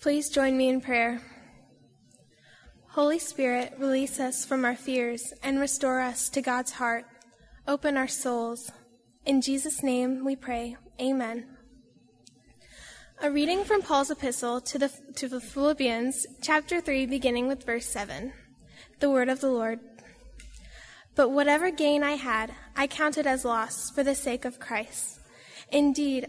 Please join me in prayer. Holy Spirit, release us from our fears and restore us to God's heart. Open our souls. In Jesus' name we pray. Amen. A reading from Paul's epistle to the, to the Philippians, chapter 3, beginning with verse 7. The word of the Lord. But whatever gain I had, I counted as loss for the sake of Christ. Indeed,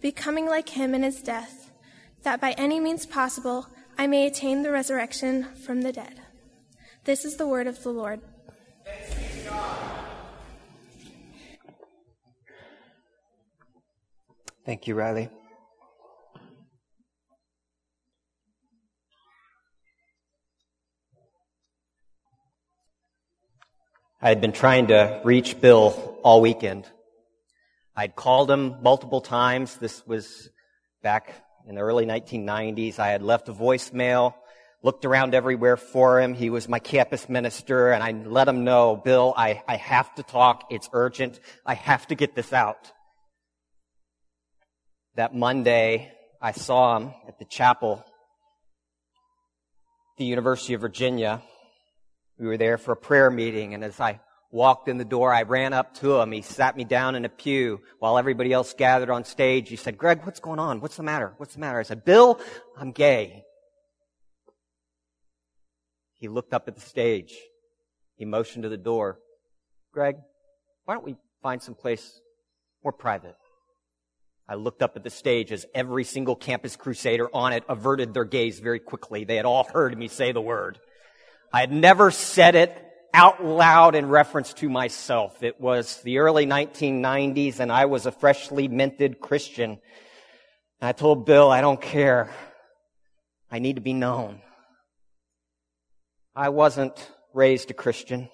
becoming like him in his death, that by any means possible I may attain the resurrection from the dead. This is the word of the Lord. Thank you, Riley. I had been trying to reach Bill all weekend. I'd called him multiple times. This was back in the early 1990s. I had left a voicemail, looked around everywhere for him. He was my campus minister, and I let him know, Bill, I, I have to talk. It's urgent. I have to get this out. That Monday, I saw him at the chapel, the University of Virginia. We were there for a prayer meeting, and as I walked in the door. I ran up to him. He sat me down in a pew while everybody else gathered on stage. He said, Greg, what's going on? What's the matter? What's the matter? I said, Bill, I'm gay. He looked up at the stage. He motioned to the door. Greg, why don't we find some place more private? I looked up at the stage as every single campus crusader on it averted their gaze very quickly. They had all heard me say the word. I had never said it out loud in reference to myself. It was the early 1990s and I was a freshly minted Christian. And I told Bill, I don't care. I need to be known. I wasn't raised a Christian.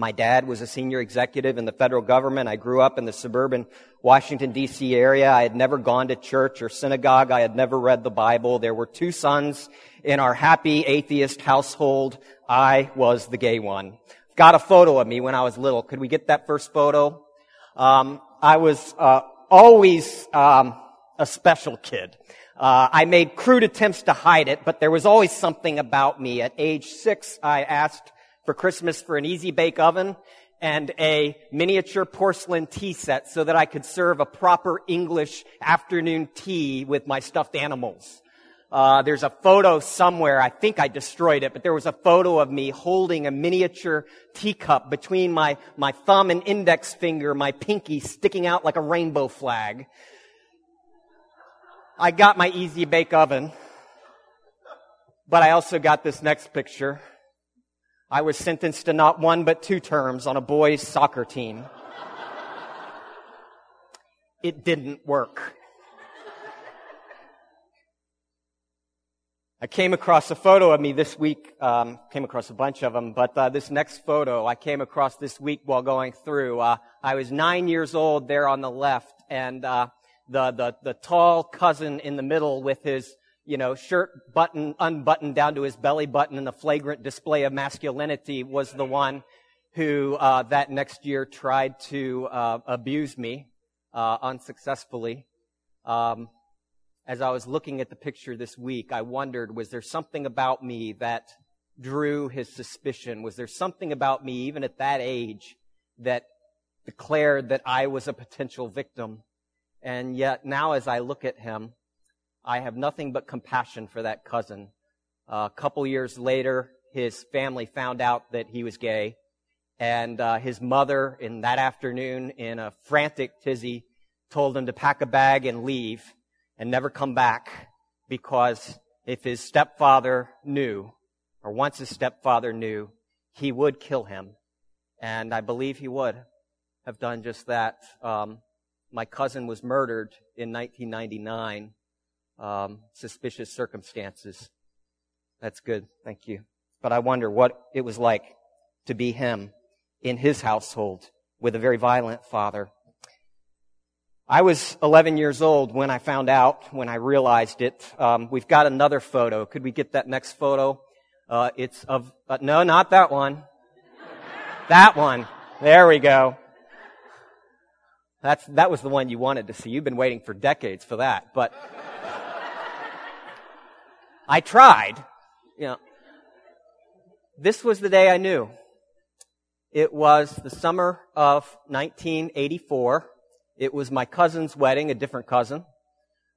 My dad was a senior executive in the federal government. I grew up in the suburban Washington DC area. I had never gone to church or synagogue. I had never read the Bible. There were two sons in our happy atheist household. I was the gay one. Got a photo of me when I was little. Could we get that first photo? Um, I was uh, always um, a special kid. Uh, I made crude attempts to hide it, but there was always something about me. At age six, I asked for Christmas for an easy bake oven and a miniature porcelain tea set so that I could serve a proper English afternoon tea with my stuffed animals. Uh, there's a photo somewhere. I think I destroyed it, but there was a photo of me holding a miniature teacup between my, my thumb and index finger, my pinky sticking out like a rainbow flag. I got my easy bake oven, but I also got this next picture. I was sentenced to not one but two terms on a boys soccer team. It didn't work. I came across a photo of me this week, um, came across a bunch of them, but uh, this next photo I came across this week while going through. Uh, I was nine years old there on the left, and uh, the, the, the tall cousin in the middle with his, you know, shirt button unbuttoned down to his belly button in a flagrant display of masculinity was the one who uh, that next year tried to uh, abuse me uh, unsuccessfully. Um, as I was looking at the picture this week, I wondered, was there something about me that drew his suspicion? Was there something about me, even at that age, that declared that I was a potential victim? And yet now as I look at him, I have nothing but compassion for that cousin. Uh, a couple years later, his family found out that he was gay. And uh, his mother, in that afternoon, in a frantic tizzy, told him to pack a bag and leave and never come back because if his stepfather knew, or once his stepfather knew, he would kill him. And I believe he would have done just that. Um, my cousin was murdered in 1999 um, suspicious circumstances. That's good. Thank you. But I wonder what it was like to be him in his household with a very violent father. I was 11 years old when I found out, when I realized it. Um, we've got another photo. Could we get that next photo? Uh, it's of, uh, no, not that one. that one. There we go. That's, that was the one you wanted to see. You've been waiting for decades for that, but I tried. You know, this was the day I knew. It was the summer of 1984. It was my cousin's wedding, a different cousin.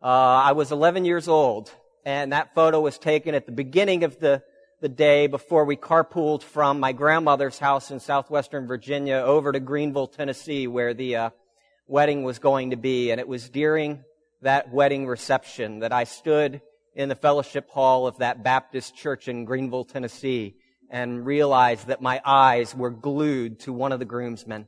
Uh, I was 11 years old, and that photo was taken at the beginning of the, the day before we carpooled from my grandmother's house in southwestern Virginia over to Greeneville, Tennessee, where the uh, wedding was going to be. And it was during that wedding reception that I stood in the fellowship hall of that Baptist church in Greeneville, Tennessee, and realized that my eyes were glued to one of the groomsmen.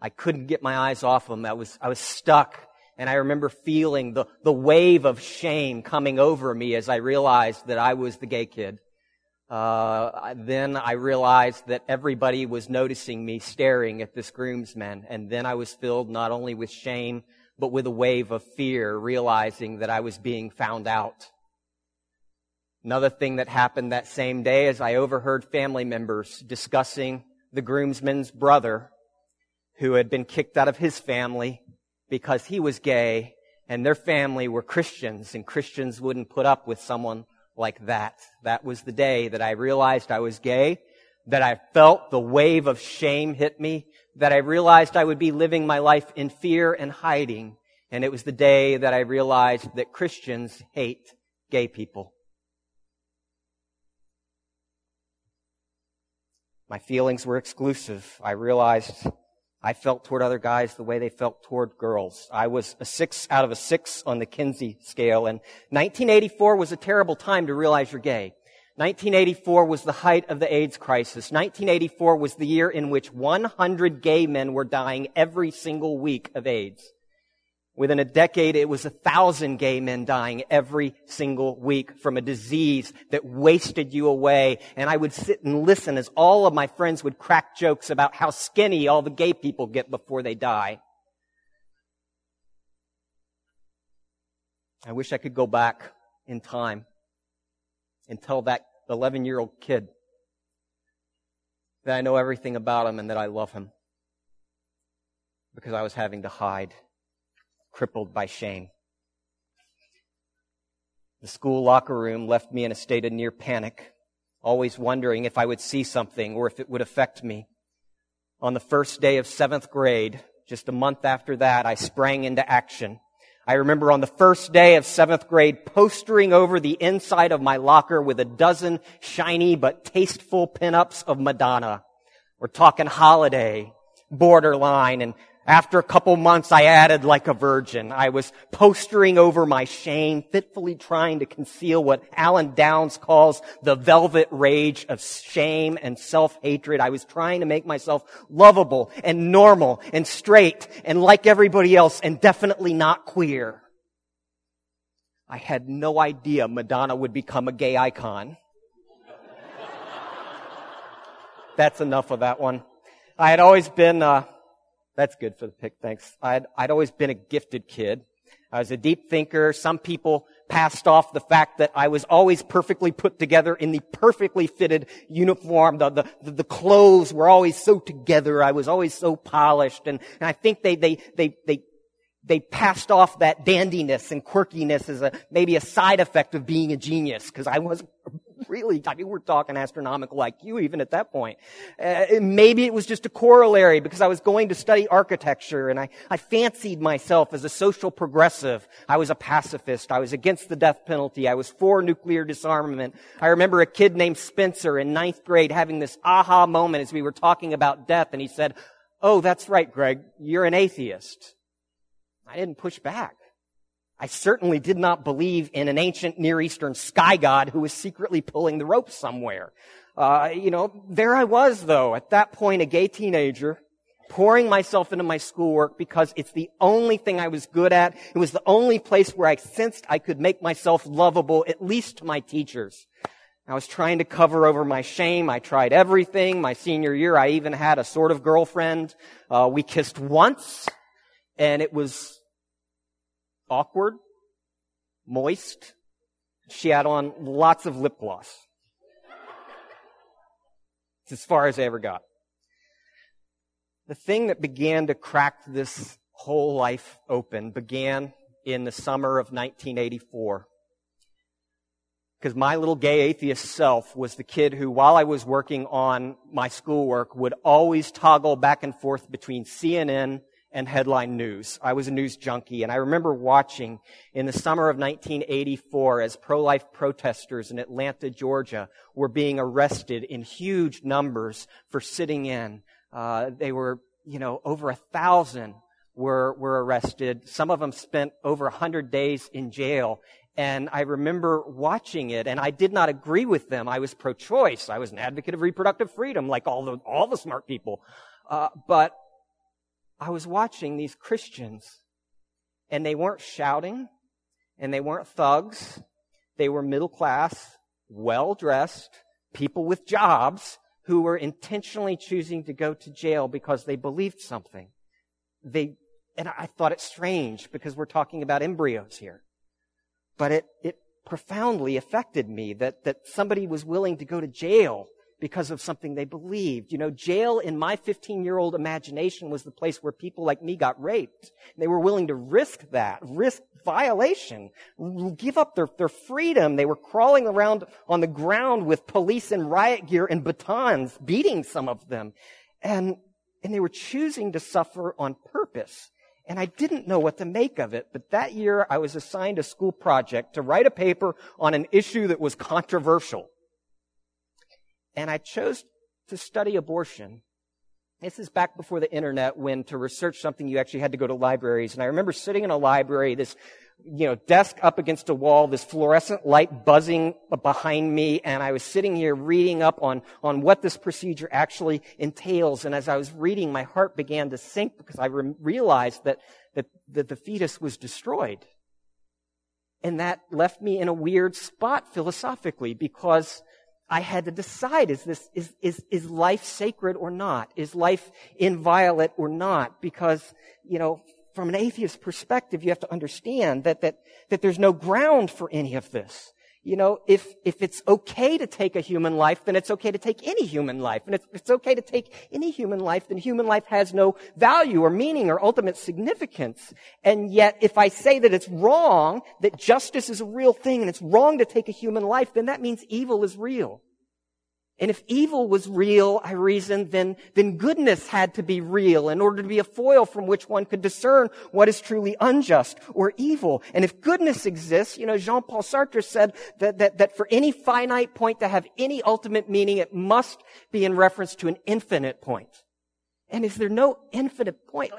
I couldn't get my eyes off him. I was, I was stuck. And I remember feeling the, the wave of shame coming over me as I realized that I was the gay kid. Uh, then I realized that everybody was noticing me staring at this groomsman. And then I was filled not only with shame, but with a wave of fear, realizing that I was being found out. Another thing that happened that same day is I overheard family members discussing the groomsman's brother who had been kicked out of his family because he was gay and their family were Christians and Christians wouldn't put up with someone like that. That was the day that I realized I was gay, that I felt the wave of shame hit me, that I realized I would be living my life in fear and hiding. And it was the day that I realized that Christians hate gay people. My feelings were exclusive. I realized I felt toward other guys the way they felt toward girls. I was a six out of a six on the Kinsey scale, and 1984 was a terrible time to realize you're gay. 1984 was the height of the AIDS crisis. 1984 was the year in which 100 gay men were dying every single week of AIDS. Within a decade, it was a thousand gay men dying every single week from a disease that wasted you away. And I would sit and listen as all of my friends would crack jokes about how skinny all the gay people get before they die. I wish I could go back in time and tell that 11 year old kid that I know everything about him and that I love him because I was having to hide crippled by shame. The school locker room left me in a state of near panic, always wondering if I would see something or if it would affect me. On the first day of seventh grade, just a month after that, I sprang into action. I remember on the first day of seventh grade postering over the inside of my locker with a dozen shiny but tasteful pinups of Madonna. We're talking holiday, borderline, and after a couple months, I added like a virgin. I was postering over my shame, fitfully trying to conceal what Alan Downs calls the velvet rage of shame and self-hatred. I was trying to make myself lovable and normal and straight and like everybody else and definitely not queer. I had no idea Madonna would become a gay icon. That's enough of that one. I had always been, uh, that's good for the pick, thanks. I'd, I'd always been a gifted kid. I was a deep thinker. Some people passed off the fact that I was always perfectly put together in the perfectly fitted uniform. The, the, the clothes were always so together. I was always so polished. And, and I think they, they, they, they, they passed off that dandiness and quirkiness as a, maybe a side effect of being a genius, because I was really, I mean, we're talking astronomical IQ even at that point. Uh, maybe it was just a corollary because I was going to study architecture and I, I fancied myself as a social progressive. I was a pacifist. I was against the death penalty. I was for nuclear disarmament. I remember a kid named Spencer in ninth grade having this aha moment as we were talking about death and he said, Oh, that's right, Greg. You're an atheist. I didn't push back. I certainly did not believe in an ancient Near Eastern sky god who was secretly pulling the rope somewhere. Uh, you know, there I was though, at that point a gay teenager, pouring myself into my schoolwork because it's the only thing I was good at. It was the only place where I sensed I could make myself lovable, at least to my teachers. I was trying to cover over my shame. I tried everything. My senior year, I even had a sort of girlfriend. Uh, we kissed once, and it was awkward, moist. She had on lots of lip gloss. It's as far as I ever got. The thing that began to crack this whole life open began in the summer of 1984 because my little gay atheist self was the kid who, while I was working on my schoolwork, would always toggle back and forth between CNN and headline news. I was a news junkie, and I remember watching in the summer of 1984 as pro-life protesters in Atlanta, Georgia, were being arrested in huge numbers for sitting in. Uh, they were, you know, over a thousand were were arrested. Some of them spent over a hundred days in jail, and I remember watching it and I did not agree with them. I was pro-choice. I was an advocate of reproductive freedom like all the, all the smart people. Uh, but I was watching these Christians and they weren't shouting and they weren't thugs. They were middle class, well dressed people with jobs who were intentionally choosing to go to jail because they believed something. They, and I thought it strange because we're talking about embryos here but it, it profoundly affected me that, that somebody was willing to go to jail because of something they believed. You know, jail in my 15 year old imagination was the place where people like me got raped. They were willing to risk that, risk violation, give up their, their freedom. They were crawling around on the ground with police in riot gear and batons, beating some of them. And, and they were choosing to suffer on purpose and I didn't know what to make of it. But that year I was assigned a school project to write a paper on an issue that was controversial. And I chose to study abortion. This is back before the internet when to research something you actually had to go to libraries. And I remember sitting in a library, this you know, desk up against a wall, this fluorescent light buzzing behind me, and I was sitting here reading up on, on what this procedure actually entails. And as I was reading, my heart began to sink because I re- realized that, that, that the fetus was destroyed. And that left me in a weird spot philosophically because I had to decide, is this, is, is, is life sacred or not? Is life inviolate or not? Because, you know, from an atheist perspective, you have to understand that, that, that there's no ground for any of this. You know, if, if it's okay to take a human life, then it's okay to take any human life. And if it's okay to take any human life, then human life has no value or meaning or ultimate significance. And yet, if I say that it's wrong, that justice is a real thing and it's wrong to take a human life, then that means evil is real. And if evil was real, I reasoned, then, then goodness had to be real in order to be a foil from which one could discern what is truly unjust or evil. And if goodness exists, you know, Jean-Paul Sartre said that, that, that for any finite point to have any ultimate meaning, it must be in reference to an infinite point. And is there no infinite point?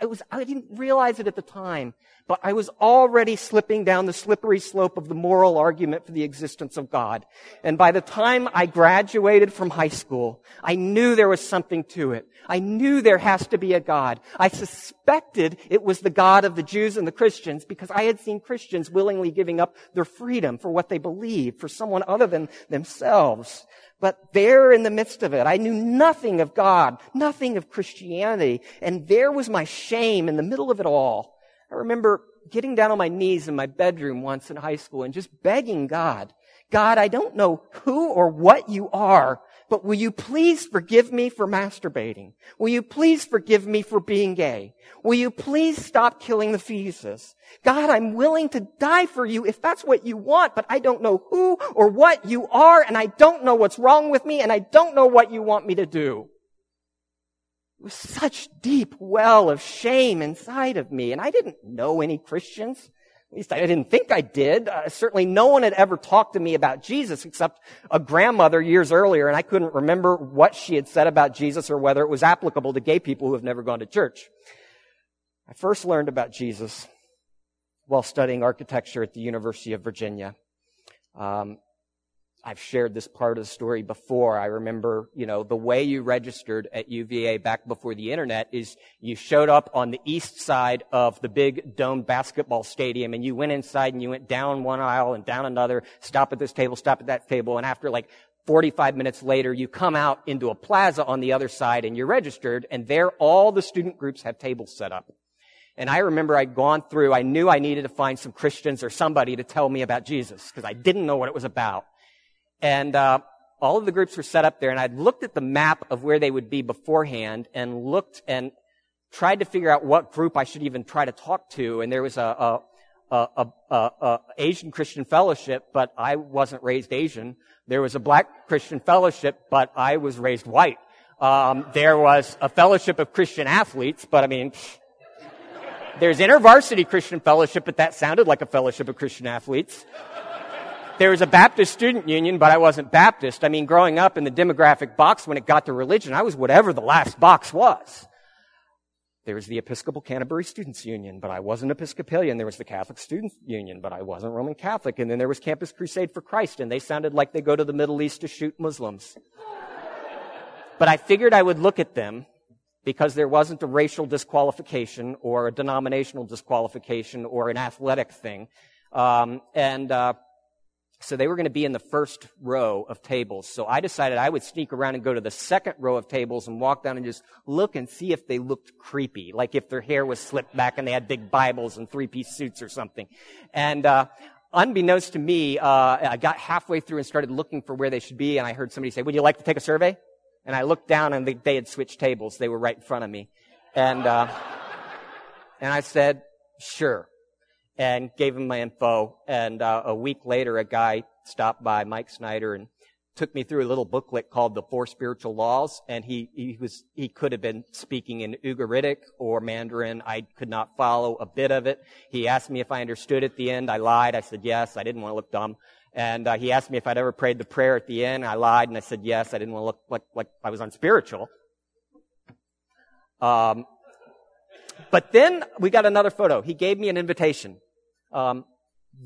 I was, I didn't realize it at the time, but I was already slipping down the slippery slope of the moral argument for the existence of God. And by the time I graduated from high school, I knew there was something to it. I knew there has to be a God. I suspected it was the God of the Jews and the Christians because I had seen Christians willingly giving up their freedom for what they believed, for someone other than themselves. But there in the midst of it, I knew nothing of God, nothing of Christianity, and there was my shame in the middle of it all. I remember getting down on my knees in my bedroom once in high school and just begging God, God, I don't know who or what you are, but will you please forgive me for masturbating? Will you please forgive me for being gay? Will you please stop killing the fetuses? God, I'm willing to die for you if that's what you want, but I don't know who or what you are, and I don't know what's wrong with me, and I don't know what you want me to do. It was such deep well of shame inside of me, and I didn't know any Christians. At least I didn't think I did. Uh, certainly no one had ever talked to me about Jesus except a grandmother years earlier, and I couldn't remember what she had said about Jesus or whether it was applicable to gay people who have never gone to church. I first learned about Jesus while studying architecture at the University of Virginia. Um, I've shared this part of the story before. I remember, you know, the way you registered at UVA back before the internet is you showed up on the east side of the big domed basketball stadium and you went inside and you went down one aisle and down another, stop at this table, stop at that table, and after like 45 minutes later, you come out into a plaza on the other side and you're registered and there all the student groups have tables set up. And I remember I'd gone through, I knew I needed to find some Christians or somebody to tell me about Jesus because I didn't know what it was about. And uh, all of the groups were set up there, and I'd looked at the map of where they would be beforehand, and looked and tried to figure out what group I should even try to talk to. And there was a, a, a, a Asian Christian fellowship, but I wasn't raised Asian. There was a black Christian fellowship, but I was raised white. Um, there was a fellowship of Christian athletes, but I mean, there's InterVarsity Christian fellowship, but that sounded like a fellowship of Christian athletes. There was a Baptist student union, but I wasn't Baptist. I mean, growing up in the demographic box when it got to religion, I was whatever the last box was. There was the Episcopal Canterbury Students Union, but I wasn't Episcopalian. There was the Catholic Students Union, but I wasn't Roman Catholic. And then there was Campus Crusade for Christ, and they sounded like they go to the Middle East to shoot Muslims. but I figured I would look at them because there wasn't a racial disqualification or a denominational disqualification or an athletic thing. Um, and uh, so they were going to be in the first row of tables. So I decided I would sneak around and go to the second row of tables and walk down and just look and see if they looked creepy, like if their hair was slicked back and they had big Bibles and three-piece suits or something. And uh, unbeknownst to me, uh, I got halfway through and started looking for where they should be, and I heard somebody say, "Would you like to take a survey?" And I looked down, and they, they had switched tables. They were right in front of me, and uh, and I said, "Sure." And gave him my info. And uh, a week later, a guy stopped by, Mike Snyder, and took me through a little booklet called The Four Spiritual Laws. And he, he was, he could have been speaking in Ugaritic or Mandarin. I could not follow a bit of it. He asked me if I understood at the end. I lied. I said yes. I didn't want to look dumb. And uh, he asked me if I'd ever prayed the prayer at the end. I lied and I said yes. I didn't want to look like, like I was unspiritual. Um, but then we got another photo. He gave me an invitation. Um,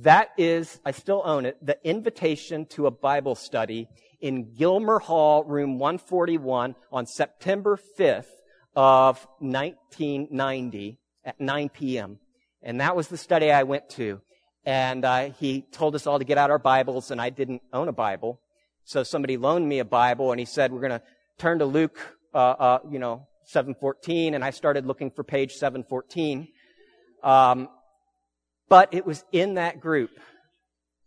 that is, I still own it, the invitation to a Bible study in Gilmer Hall, room 141 on September 5th of 1990 at 9 p.m. And that was the study I went to. And uh, he told us all to get out our Bibles, and I didn't own a Bible. So somebody loaned me a Bible, and he said, we're going to turn to Luke, uh, uh, you know, 714, and I started looking for page 714. Um, but it was in that group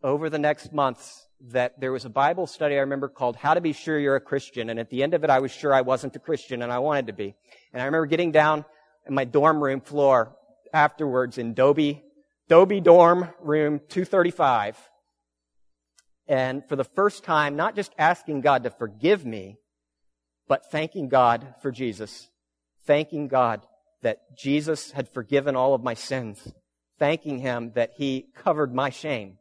over the next months that there was a Bible study I remember called How to Be Sure You're a Christian. And at the end of it, I was sure I wasn't a Christian and I wanted to be. And I remember getting down in my dorm room floor afterwards in Dobie, Dobie dorm room 235. And for the first time, not just asking God to forgive me, but thanking God for Jesus. Thanking God that Jesus had forgiven all of my sins thanking him that he covered my shame,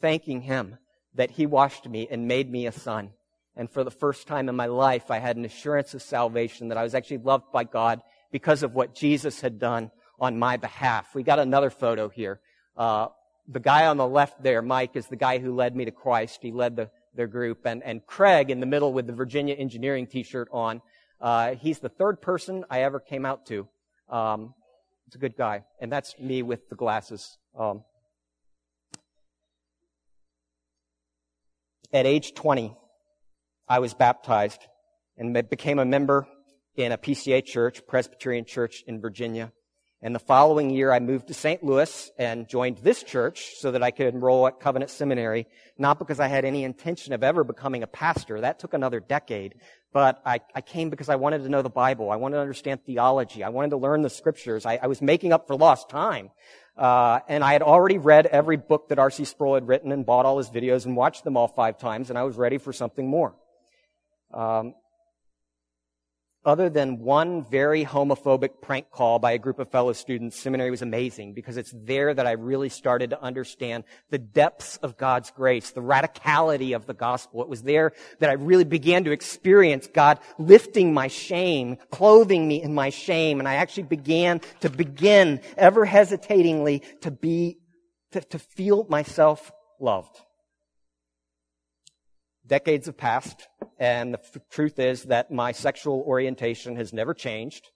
thanking him that he washed me and made me a son. And for the first time in my life, I had an assurance of salvation that I was actually loved by God because of what Jesus had done on my behalf. We got another photo here. Uh, the guy on the left there, Mike, is the guy who led me to Christ. He led the, their group. And, and Craig in the middle with the Virginia Engineering t-shirt on, uh, he's the third person I ever came out to. Um, He's a good guy. And that's me with the glasses. Um, at age 20, I was baptized and became a member in a PCA church, Presbyterian church in Virginia. And the following year, I moved to St. Louis and joined this church so that I could enroll at Covenant Seminary, not because I had any intention of ever becoming a pastor. That took another decade. But I, I came because I wanted to know the Bible. I wanted to understand theology. I wanted to learn the scriptures. I, I was making up for lost time. Uh, and I had already read every book that R.C. Sproul had written and bought all his videos and watched them all five times, and I was ready for something more. Um, other than one very homophobic prank call by a group of fellow students, seminary was amazing because it's there that I really started to understand the depths of God's grace, the radicality of the gospel. It was there that I really began to experience God lifting my shame, clothing me in my shame, and I actually began to begin ever hesitatingly to be, to, to feel myself loved. Decades have passed, and the f- truth is that my sexual orientation has never changed.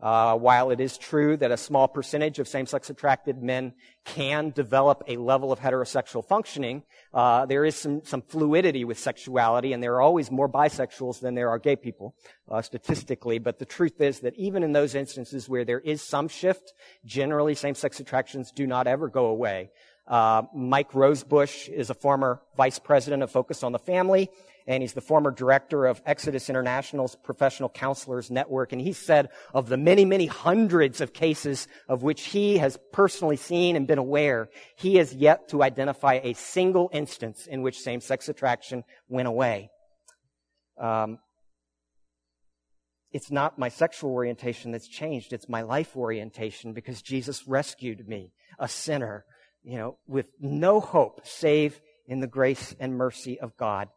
Uh, while it is true that a small percentage of same-sex attracted men can develop a level of heterosexual functioning, uh, there is some, some fluidity with sexuality, and there are always more bisexuals than there are gay people, uh, statistically. But the truth is that even in those instances where there is some shift, generally same-sex attractions do not ever go away. Uh, Mike Rosebush is a former vice president of Focus on the Family, and he's the former director of Exodus International's Professional Counselors Network. And he said of the many, many hundreds of cases of which he has personally seen and been aware, he has yet to identify a single instance in which same-sex attraction went away. Um, it's not my sexual orientation that's changed. It's my life orientation because Jesus rescued me, a sinner, you know, with no hope save in the grace and mercy of God.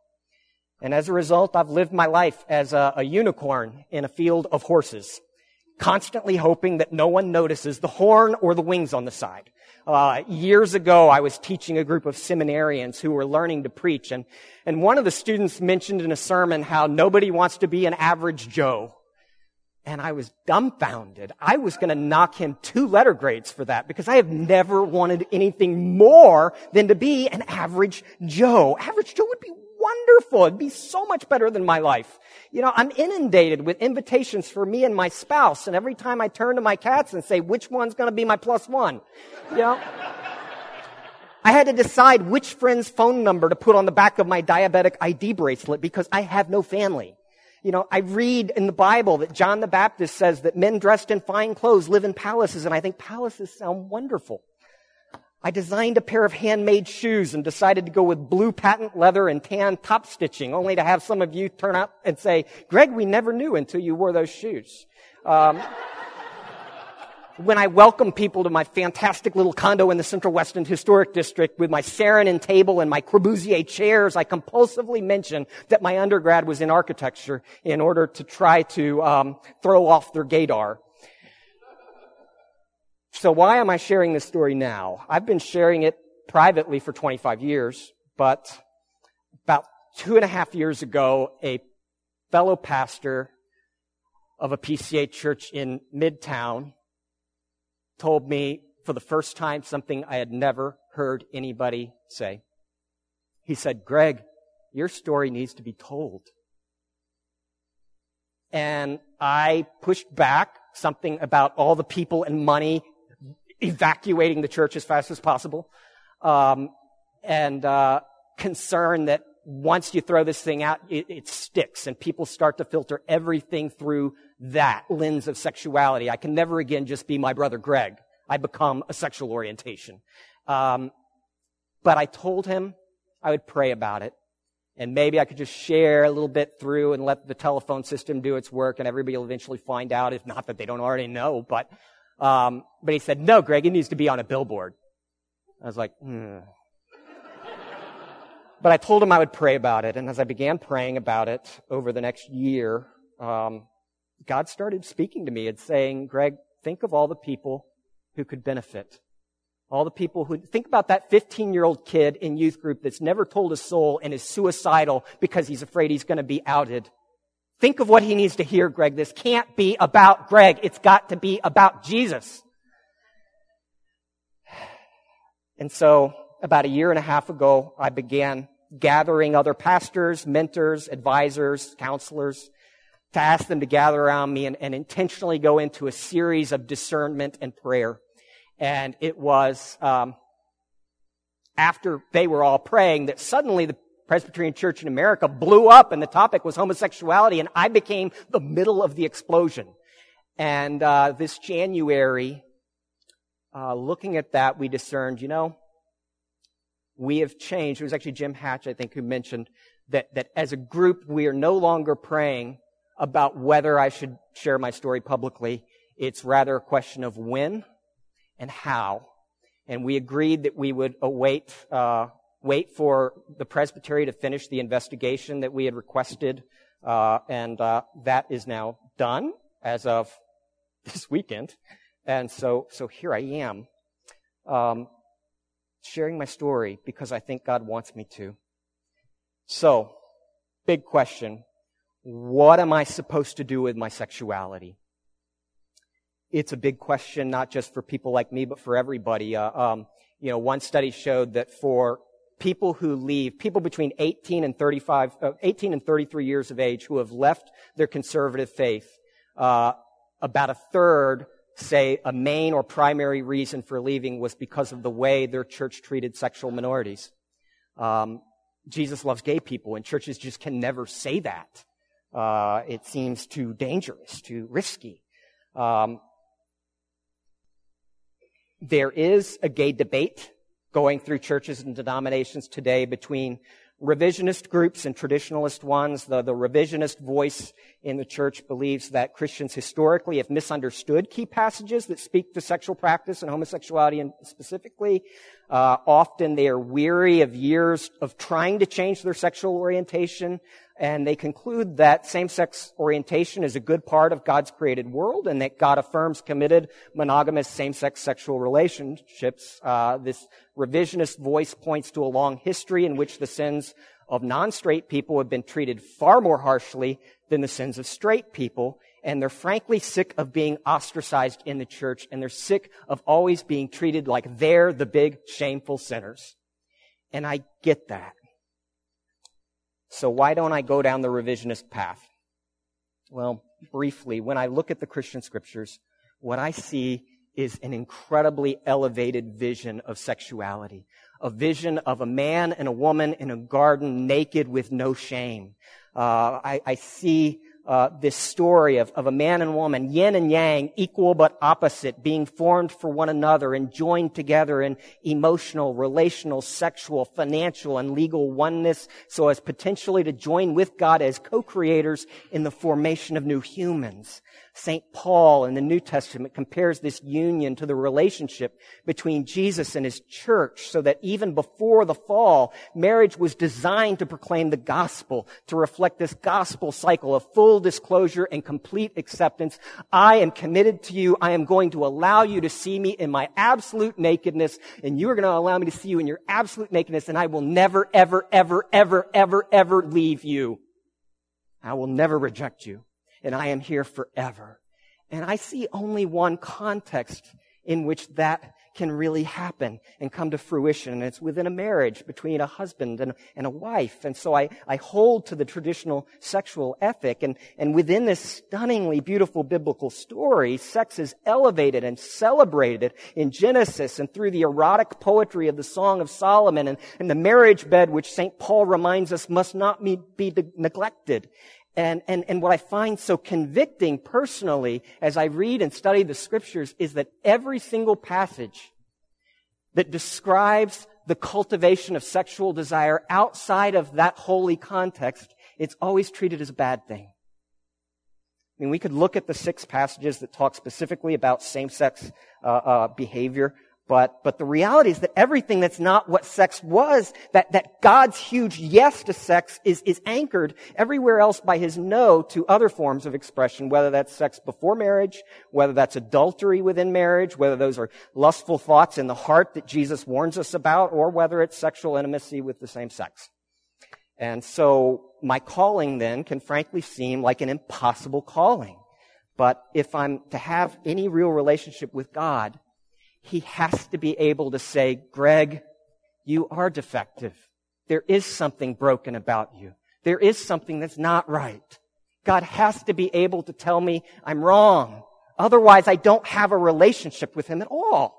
And as a result, I've lived my life as a, a, unicorn in a field of horses, constantly hoping that no one notices the horn or the wings on the side. Uh, years ago, I was teaching a group of seminarians who were learning to preach, and, and one of the students mentioned in a sermon how nobody wants to be an average Joe. And I was dumbfounded. I was going to knock him two letter grades for that because I have never wanted anything more than to be an average Joe. Average Joe would be wonderful. It'd be so much better than my life. You know, I'm inundated with invitations for me and my spouse. And every time I turn to my cats and say, which one's going to be my plus one? You know? I had to decide which friend's phone number to put on the back of my diabetic ID bracelet because I have no family. You know, I read in the Bible that John the Baptist says that men dressed in fine clothes live in palaces, and I think palaces sound wonderful. I designed a pair of handmade shoes and decided to go with blue patent leather and tan top stitching, only to have some of you turn up and say, Greg, we never knew until you wore those shoes. Um, when I welcome people to my fantastic little condo in the Central West End Historic District with my Saarinen table and my Corbusier chairs, I compulsively mention that my undergrad was in architecture in order to try to um, throw off their gaydar. So why am I sharing this story now? I've been sharing it privately for 25 years, but about two and a half years ago, a fellow pastor of a PCA church in Midtown told me for the first time something I had never heard anybody say. He said, Greg, your story needs to be told. And I pushed back something about all the people and money evacuating the church as fast as possible. Um, and uh, concern that once you throw this thing out, it, it, sticks and people start to filter everything through that lens of sexuality. I can never again just be my brother Greg. I become a sexual orientation. Um, but I told him I would pray about it. And maybe I could just share a little bit through and let the telephone system do its work and everybody will eventually find out, if not that they don't already know. But, um, but he said, no, Greg, it needs to be on a billboard. I was like, hmm. but I told him I would pray about it. And as I began praying about it over the next year, um, God started speaking to me and saying, Greg, think of all the people who could benefit. All the people who, think about that 15 year old kid in youth group that's never told a soul and is suicidal because he's afraid he's going to be outed. Think of what he needs to hear, Greg. This can't be about Greg. It's got to be about Jesus. And so, about a year and a half ago, I began gathering other pastors, mentors, advisors, counselors, to ask them to gather around me and, and intentionally go into a series of discernment and prayer. And it was um, after they were all praying that suddenly the Presbyterian Church in America blew up, and the topic was homosexuality, and I became the middle of the explosion. And uh, this January, uh, looking at that, we discerned, you know, we have changed. It was actually Jim Hatch, I think, who mentioned that, that as a group, we are no longer praying about whether I should share my story publicly. It's rather a question of when and how. And we agreed that we would await, uh, wait for the presbytery to finish the investigation that we had requested, uh, and uh, that is now done as of this weekend. And so, so here I am, um, sharing my story because I think God wants me to. So, big question. What am I supposed to do with my sexuality? It's a big question, not just for people like me, but for everybody. Uh, um, you know, one study showed that for people who leave, people between 18 and 35, uh, 18 and 33 years of age who have left their conservative faith, uh, about a third say a main or primary reason for leaving was because of the way their church treated sexual minorities. Um, Jesus loves gay people, and churches just can never say that. Uh, it seems too dangerous, too risky. Um, there is a gay debate going through churches and denominations today between revisionist groups and traditionalist ones. The, the revisionist voice in the church believes that Christians historically have misunderstood key passages that speak to sexual practice and homosexuality and specifically. Uh, often they are weary of years of trying to change their sexual orientation and they conclude that same-sex orientation is a good part of God's created world and that God affirms committed monogamous same-sex sexual relationships. Uh, this revisionist voice points to a long history in which the sins of non-straight people have been treated far more harshly than the sins of straight people. And they're frankly sick of being ostracized in the church and they're sick of always being treated like they're the big shameful sinners. And I get that. So why don't I go down the revisionist path? Well, briefly, when I look at the Christian scriptures, what I see is an incredibly elevated vision of sexuality. A vision of a man and a woman in a garden naked with no shame. Uh, I, I, see uh, this story of, of a man and woman, yin and yang, equal but opposite, being formed for one another and joined together in emotional, relational, sexual, financial, and legal oneness so as potentially to join with God as co-creators in the formation of new humans. St. Paul in the New Testament compares this union to the relationship between Jesus and his church so that even before the fall, marriage was designed to proclaim the gospel, to reflect this gospel cycle of full disclosure and complete acceptance. I am committed to you. I am going to allow you to see me in my absolute nakedness and you are going to allow me to see you in your absolute nakedness and I will never, ever, ever, ever, ever, ever leave you. I will never reject you and I am here forever. And I see only one context in which that can really happen and come to fruition. And it's within a marriage between a husband and, and a wife. And so I, I hold to the traditional sexual ethic. And, and within this stunningly beautiful biblical story, sex is elevated and celebrated in Genesis and through the erotic poetry of the Song of Solomon and, and the marriage bed, which St. Paul reminds us must not be, be neglected. And, and, and what I find so convicting personally as I read and study the scriptures is that every single passage that describes the cultivation of sexual desire outside of that holy context, it's always treated as a bad thing. I mean, we could look at the six passages that talk specifically about same-sex uh, uh, behavior. But, but the reality is that everything that's not what sex was, that, that God's huge yes to sex is, is anchored everywhere else by his no to other forms of expression, whether that's sex before marriage, whether that's adultery within marriage, whether those are lustful thoughts in the heart that Jesus warns us about, or whether it's sexual intimacy with the same sex. And so my calling then can frankly seem like an impossible calling. But if I'm to have any real relationship with God, he has to be able to say, Greg, you are defective. There is something broken about you. There is something that's not right. God has to be able to tell me I'm wrong. Otherwise, I don't have a relationship with Him at all.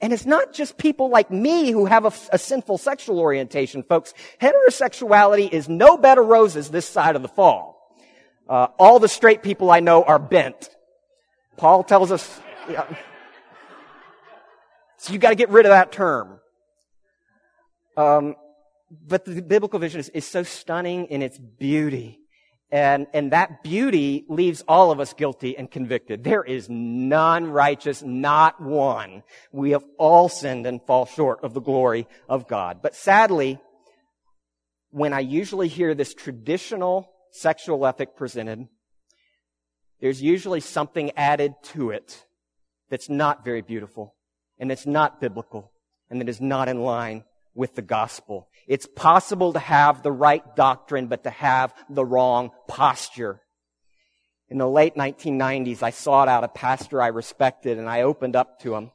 And it's not just people like me who have a, a, sinful sexual orientation, folks. Heterosexuality is no bed of roses this side of the fall. Uh, all the straight people I know are bent. Paul tells us, yeah, so you got to get rid of that term. Um, but the biblical vision is, is so stunning in its beauty. And, and that beauty leaves all of us guilty and convicted. There is none righteous, not one. We have all sinned and fall short of the glory of God. But sadly, when I usually hear this traditional sexual ethic presented, there's usually something added to it that's not very beautiful and that's not biblical and that is not in line with the gospel. It's possible to have the right doctrine, but to have the wrong posture. In the late 1990s, I sought out a pastor I respected and I opened up to him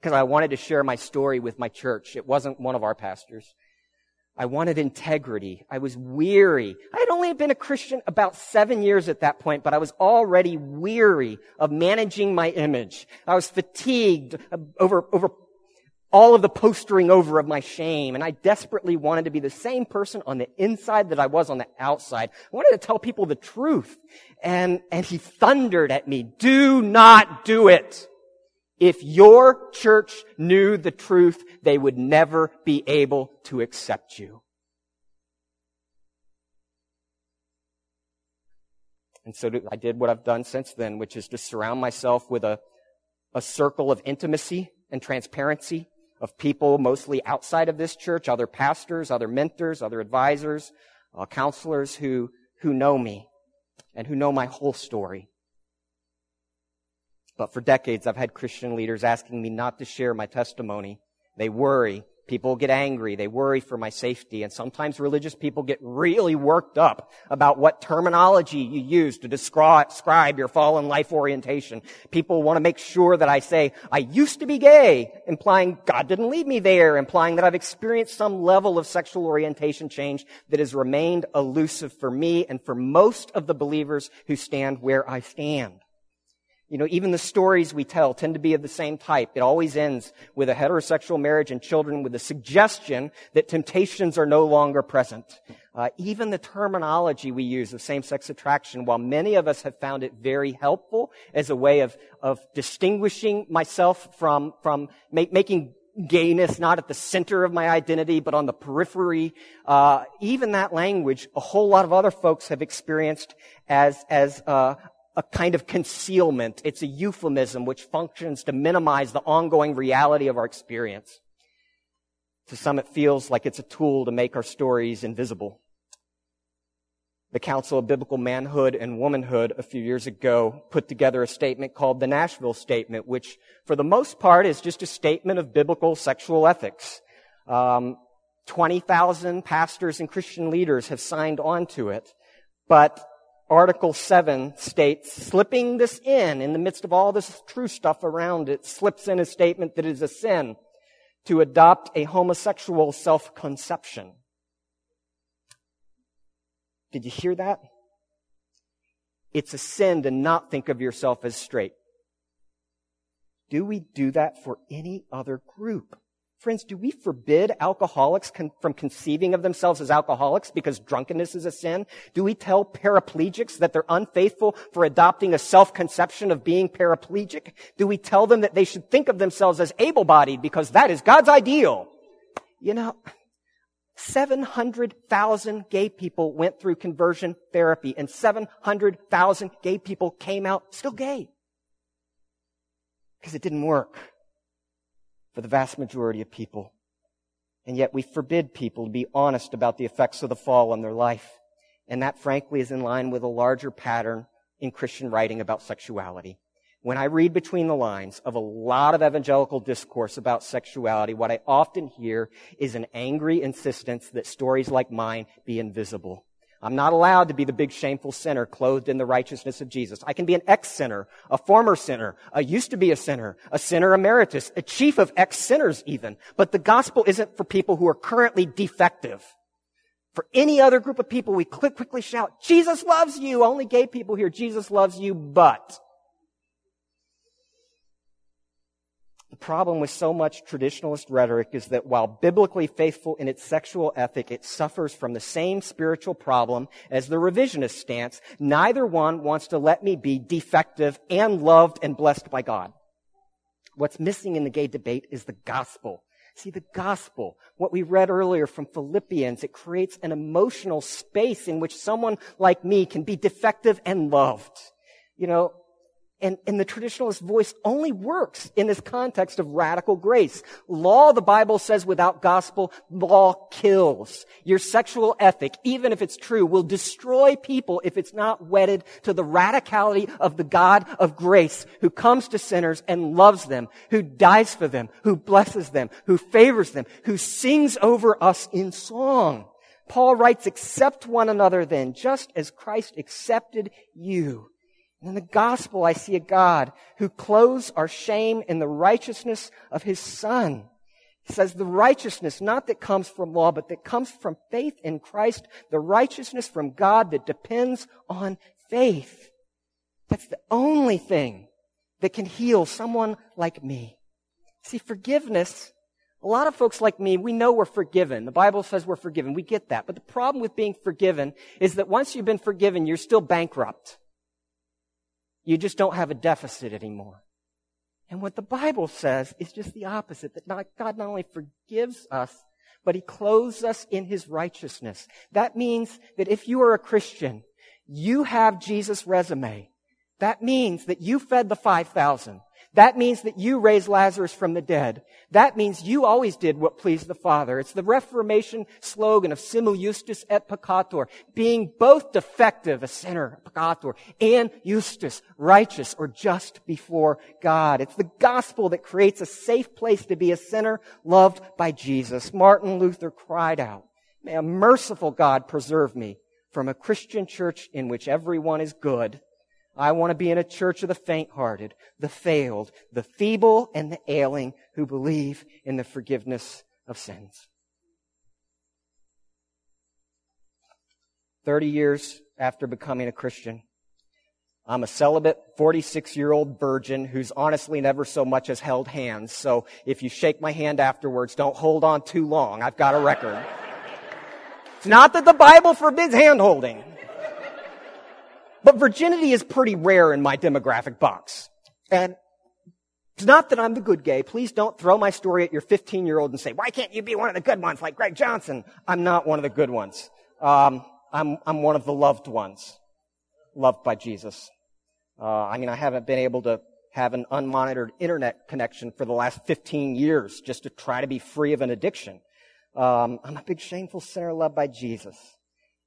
because I wanted to share my story with my church. It wasn't one of our pastors. I wanted integrity. I was weary. I had only been a Christian about seven years at that point, but I was already weary of managing my image. I was fatigued over, over all of the postering over of my shame, and I desperately wanted to be the same person on the inside that I was on the outside. I wanted to tell people the truth. And, and he thundered at me, do not do it. If your church knew the truth, they would never be able to accept you. And so I did what I've done since then, which is to surround myself with a, a circle of intimacy and transparency of people mostly outside of this church, other pastors, other mentors, other advisors, uh, counselors who, who know me and who know my whole story. But for decades, I've had Christian leaders asking me not to share my testimony. They worry People get angry. They worry for my safety. And sometimes religious people get really worked up about what terminology you use to describe your fallen life orientation. People want to make sure that I say, I used to be gay, implying God didn't lead me there, implying that I've experienced some level of sexual orientation change that has remained elusive for me and for most of the believers who stand where I stand. You know, even the stories we tell tend to be of the same type. It always ends with a heterosexual marriage and children with a suggestion that temptations are no longer present. Uh, even the terminology we use of same-sex attraction, while many of us have found it very helpful as a way of, of distinguishing myself from, from ma- making gayness not at the center of my identity, but on the periphery. Uh, even that language, a whole lot of other folks have experienced as as uh, a kind of concealment. It's a euphemism which functions to minimize the ongoing reality of our experience. To some, it feels like it's a tool to make our stories invisible. The Council of Biblical Manhood and Womanhood a few years ago put together a statement called the Nashville Statement, which for the most part is just a statement of biblical sexual ethics. Um, 20,000 pastors and Christian leaders have signed on to it, but Article 7 states, slipping this in, in the midst of all this true stuff around it, slips in a statement that it is a sin to adopt a homosexual self-conception. Did you hear that? It's a sin to not think of yourself as straight. Do we do that for any other group? Friends, do we forbid alcoholics con- from conceiving of themselves as alcoholics because drunkenness is a sin? Do we tell paraplegics that they're unfaithful for adopting a self-conception of being paraplegic? Do we tell them that they should think of themselves as able-bodied because that is God's ideal? You know, 700,000 gay people went through conversion therapy and 700,000 gay people came out still gay. Because it didn't work for the vast majority of people. And yet we forbid people to be honest about the effects of the fall on their life. And that frankly is in line with a larger pattern in Christian writing about sexuality. When I read between the lines of a lot of evangelical discourse about sexuality, what I often hear is an angry insistence that stories like mine be invisible. I'm not allowed to be the big shameful sinner clothed in the righteousness of Jesus. I can be an ex-sinner, a former sinner, a used to be a sinner, a sinner emeritus, a chief of ex-sinners even. But the gospel isn't for people who are currently defective. For any other group of people, we quickly shout, Jesus loves you. Only gay people here, Jesus loves you, but. The problem with so much traditionalist rhetoric is that while biblically faithful in its sexual ethic, it suffers from the same spiritual problem as the revisionist stance. Neither one wants to let me be defective and loved and blessed by God. What's missing in the gay debate is the gospel. See, the gospel, what we read earlier from Philippians, it creates an emotional space in which someone like me can be defective and loved. You know, And, and the traditionalist voice only works in this context of radical grace. Law, the Bible says, without gospel, law kills. Your sexual ethic, even if it's true, will destroy people if it's not wedded to the radicality of the God of grace who comes to sinners and loves them, who dies for them, who blesses them, who favors them, who sings over us in song. Paul writes, accept one another then, just as Christ accepted you and in the gospel, I see a God who clothes our shame in the righteousness of his son. He says the righteousness, not that comes from law, but that comes from faith in Christ, the righteousness from God that depends on faith. That's the only thing that can heal someone like me. See, forgiveness, a lot of folks like me, we know we're forgiven. The Bible says we're forgiven. We get that. But the problem with being forgiven is that once you've been forgiven, you're still bankrupt. You just don't have a deficit anymore. And what the Bible says is just the opposite, that not, God not only forgives us, but He clothes us in His righteousness. That means that if you are a Christian, you have Jesus' resume. That means that you fed the 5,000. That means that you raised Lazarus from the dead. That means you always did what pleased the Father. It's the Reformation slogan of simul justus et peccator, being both defective, a sinner, a peccator, and justus, righteous or just before God. It's the gospel that creates a safe place to be a sinner loved by Jesus. Martin Luther cried out, may a merciful God preserve me from a Christian church in which everyone is good I want to be in a church of the faint-hearted, the failed, the feeble, and the ailing who believe in the forgiveness of sins. 30 years after becoming a Christian, I'm a celibate 46 year old virgin who's honestly never so much as held hands. So if you shake my hand afterwards, don't hold on too long. I've got a record. it's not that the Bible forbids hand holding. But virginity is pretty rare in my demographic box. And it's not that I'm the good gay. Please don't throw my story at your 15 year old and say, why can't you be one of the good ones like Greg Johnson? I'm not one of the good ones. Um, I'm, I'm one of the loved ones. Loved by Jesus. Uh, I mean, I haven't been able to have an unmonitored internet connection for the last 15 years just to try to be free of an addiction. Um, I'm a big shameful sinner loved by Jesus.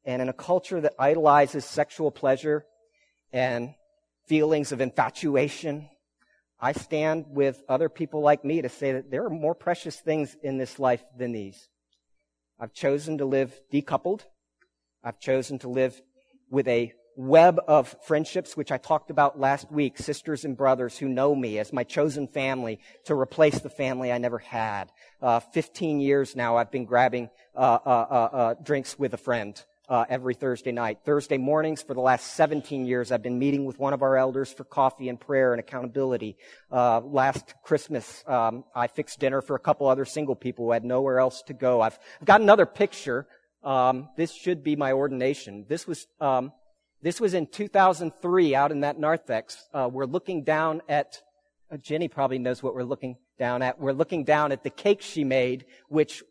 And in a culture that idolizes sexual pleasure and feelings of infatuation, I stand with other people like me to say that there are more precious things in this life than these. I've chosen to live decoupled. I've chosen to live with a web of friendships, which I talked about last week, sisters and brothers who know me as my chosen family to replace the family I never had. Uh, 15 years now I've been grabbing uh, uh, uh, uh drinks with a friend uh, every Thursday night. Thursday mornings for the last 17 years, I've been meeting with one of our elders for coffee and prayer and accountability. Uh, last Christmas, um, I fixed dinner for a couple other single people who had nowhere else to go. I've, I've got another picture. Um, this should be my ordination. This was um, this was in 2003 out in that narthex. Uh, we're looking down at. Uh, Jenny probably knows what we're looking down at. We're looking down at the cake she made, which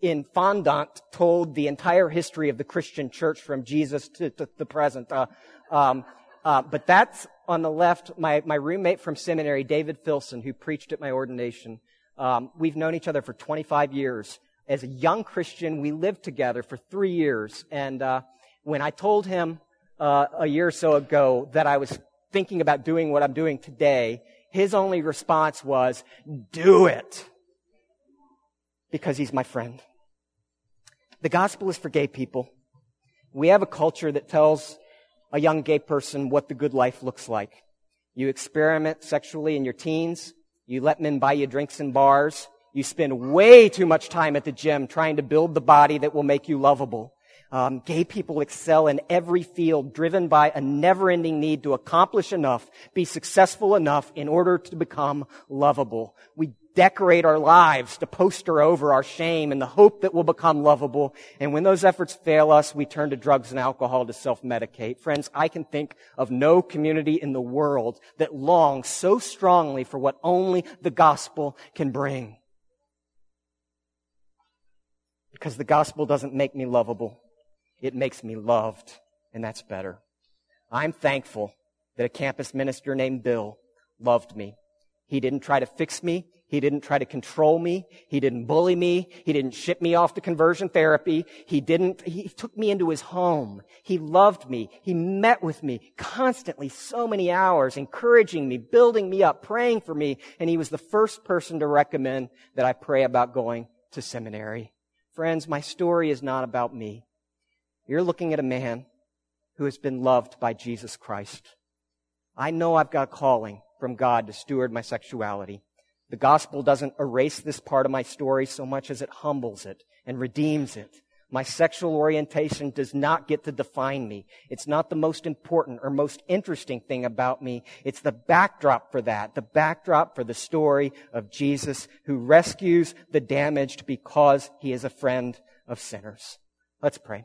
in fondant told the entire history of the Christian church from Jesus to, to the present. Uh, um, uh, but that's on the left, my, my roommate from seminary, David Filson, who preached at my ordination. Um, we've known each other for 25 years. As a young Christian, we lived together for three years. And uh, when I told him uh, a year or so ago that I was thinking about doing what I'm doing today, his only response was, do it because he's my friend. The gospel is for gay people. We have a culture that tells a young gay person what the good life looks like. You experiment sexually in your teens. You let men buy you drinks in bars. You spend way too much time at the gym trying to build the body that will make you lovable. Um, gay people excel in every field, driven by a never-ending need to accomplish enough, be successful enough in order to become lovable. We decorate our lives to poster over our shame and the hope that we'll become lovable. And when those efforts fail us, we turn to drugs and alcohol to self-medicate. Friends, I can think of no community in the world that longs so strongly for what only the gospel can bring. Because the gospel doesn't make me lovable. It makes me loved. And that's better. I'm thankful that a campus minister named Bill loved me. He didn't try to fix me. He didn't try to control me. He didn't bully me. He didn't ship me off to conversion therapy. He didn't, he took me into his home. He loved me. He met with me constantly, so many hours, encouraging me, building me up, praying for me. And he was the first person to recommend that I pray about going to seminary. Friends, my story is not about me. You're looking at a man who has been loved by Jesus Christ. I know I've got a calling from God to steward my sexuality. The gospel doesn't erase this part of my story so much as it humbles it and redeems it. My sexual orientation does not get to define me. It's not the most important or most interesting thing about me. It's the backdrop for that, the backdrop for the story of Jesus who rescues the damaged because he is a friend of sinners. Let's pray.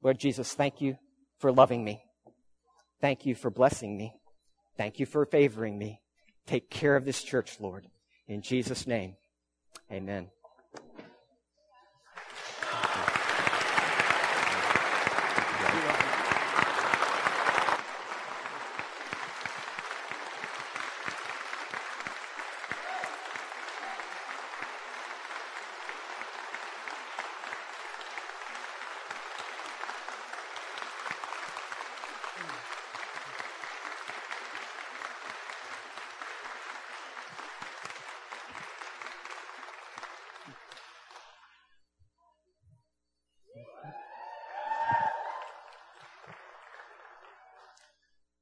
Lord Jesus, thank you for loving me. Thank you for blessing me. Thank you for favoring me. Take care of this church, Lord. In Jesus' name, amen.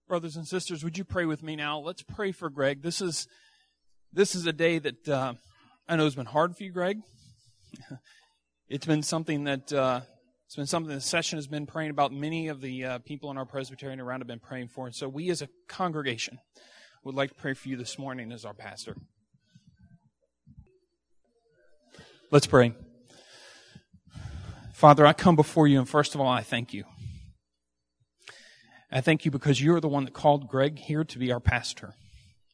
Brothers and sisters, would you pray with me now? Let's pray for Greg. This is this is a day that uh, I know has been hard for you, Greg. it's been something that uh, it's been something the session has been praying about. Many of the uh, people in our Presbyterian around have been praying for, and so we as a congregation would like to pray for you this morning as our pastor. Let's pray. Father, I come before you, and first of all, I thank you. I thank you because you're the one that called Greg here to be our pastor.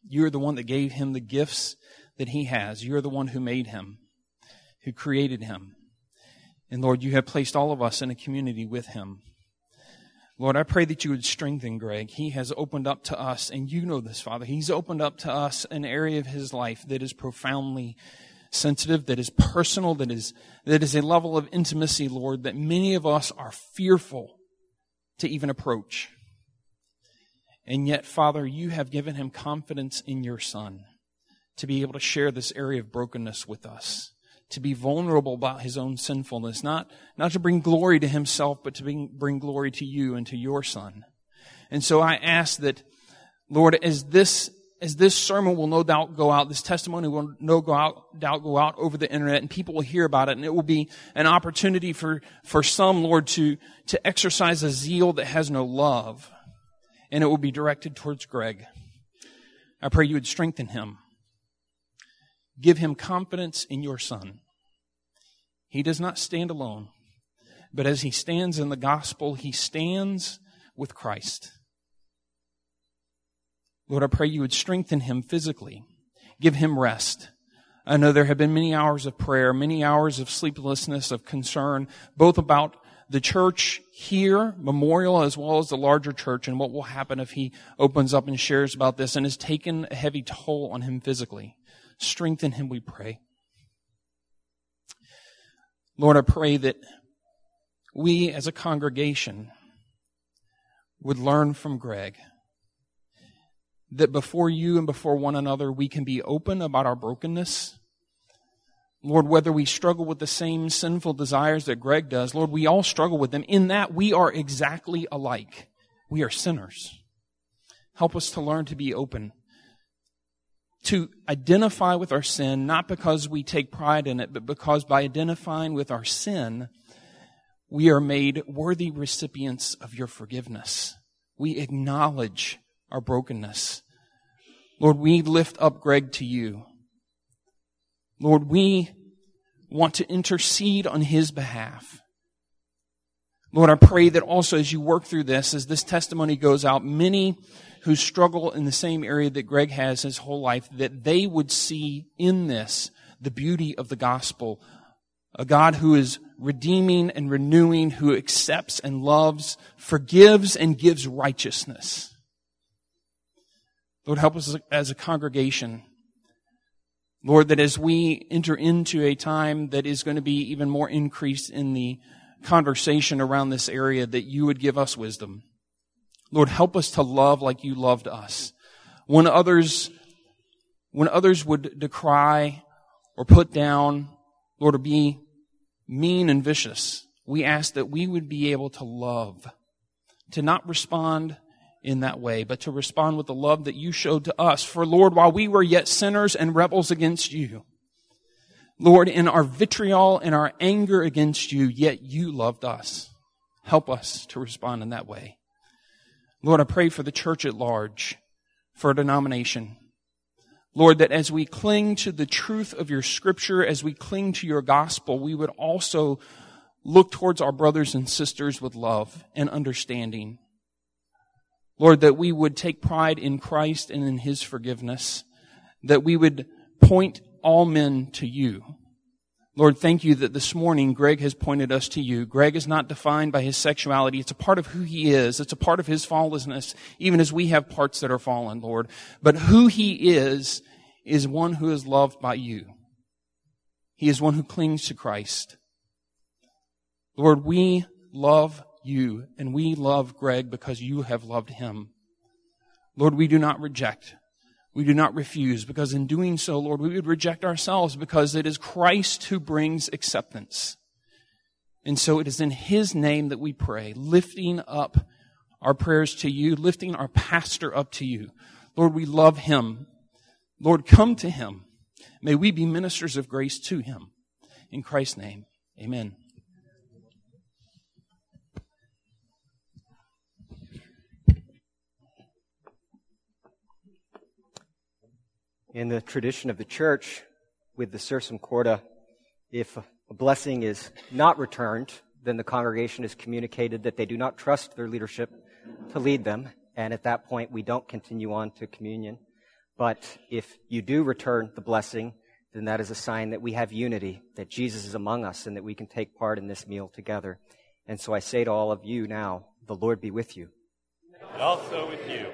You're the one that gave him the gifts that he has. You're the one who made him, who created him. And Lord, you have placed all of us in a community with him. Lord, I pray that you would strengthen Greg. He has opened up to us, and you know this, Father. He's opened up to us an area of his life that is profoundly sensitive, that is personal, that is, that is a level of intimacy, Lord, that many of us are fearful to even approach. And yet, Father, you have given him confidence in your Son to be able to share this area of brokenness with us, to be vulnerable about his own sinfulness, not, not to bring glory to himself, but to bring, bring glory to you and to your Son. And so I ask that, Lord, as this as this sermon will no doubt go out, this testimony will no go out, doubt go out over the internet and people will hear about it and it will be an opportunity for, for some, Lord, to, to exercise a zeal that has no love and it will be directed towards Greg. I pray you would strengthen him. Give him confidence in your son. He does not stand alone, but as he stands in the gospel, he stands with Christ. Lord, I pray you would strengthen him physically. Give him rest. I know there have been many hours of prayer, many hours of sleeplessness, of concern, both about the church here, Memorial, as well as the larger church, and what will happen if he opens up and shares about this and has taken a heavy toll on him physically. Strengthen him, we pray. Lord, I pray that we as a congregation would learn from Greg that before you and before one another we can be open about our brokenness Lord, whether we struggle with the same sinful desires that Greg does, Lord, we all struggle with them in that we are exactly alike. We are sinners. Help us to learn to be open, to identify with our sin, not because we take pride in it, but because by identifying with our sin, we are made worthy recipients of your forgiveness. We acknowledge our brokenness. Lord, we lift up Greg to you. Lord, we want to intercede on his behalf. Lord, I pray that also as you work through this, as this testimony goes out, many who struggle in the same area that Greg has his whole life, that they would see in this the beauty of the gospel a God who is redeeming and renewing, who accepts and loves, forgives and gives righteousness. Lord, help us as a congregation. Lord, that as we enter into a time that is going to be even more increased in the conversation around this area, that you would give us wisdom. Lord, help us to love like you loved us. When others, when others would decry or put down, Lord, or be mean and vicious, we ask that we would be able to love, to not respond in that way, but to respond with the love that you showed to us. For Lord, while we were yet sinners and rebels against you, Lord, in our vitriol and our anger against you, yet you loved us. Help us to respond in that way. Lord, I pray for the church at large, for a denomination. Lord, that as we cling to the truth of your scripture, as we cling to your gospel, we would also look towards our brothers and sisters with love and understanding. Lord, that we would take pride in Christ and in his forgiveness, that we would point all men to you. Lord, thank you that this morning Greg has pointed us to you. Greg is not defined by his sexuality. It's a part of who he is. It's a part of his falleness, even as we have parts that are fallen, Lord. But who he is, is one who is loved by you. He is one who clings to Christ. Lord, we love you and we love Greg because you have loved him. Lord, we do not reject. We do not refuse because in doing so, Lord, we would reject ourselves because it is Christ who brings acceptance. And so it is in His name that we pray, lifting up our prayers to you, lifting our pastor up to you. Lord, we love him. Lord, come to him. May we be ministers of grace to him. In Christ's name, amen. In the tradition of the church, with the sursum corda, if a blessing is not returned, then the congregation is communicated that they do not trust their leadership to lead them, and at that point we don't continue on to communion. But if you do return the blessing, then that is a sign that we have unity, that Jesus is among us, and that we can take part in this meal together. And so I say to all of you now, the Lord be with you. And also with you.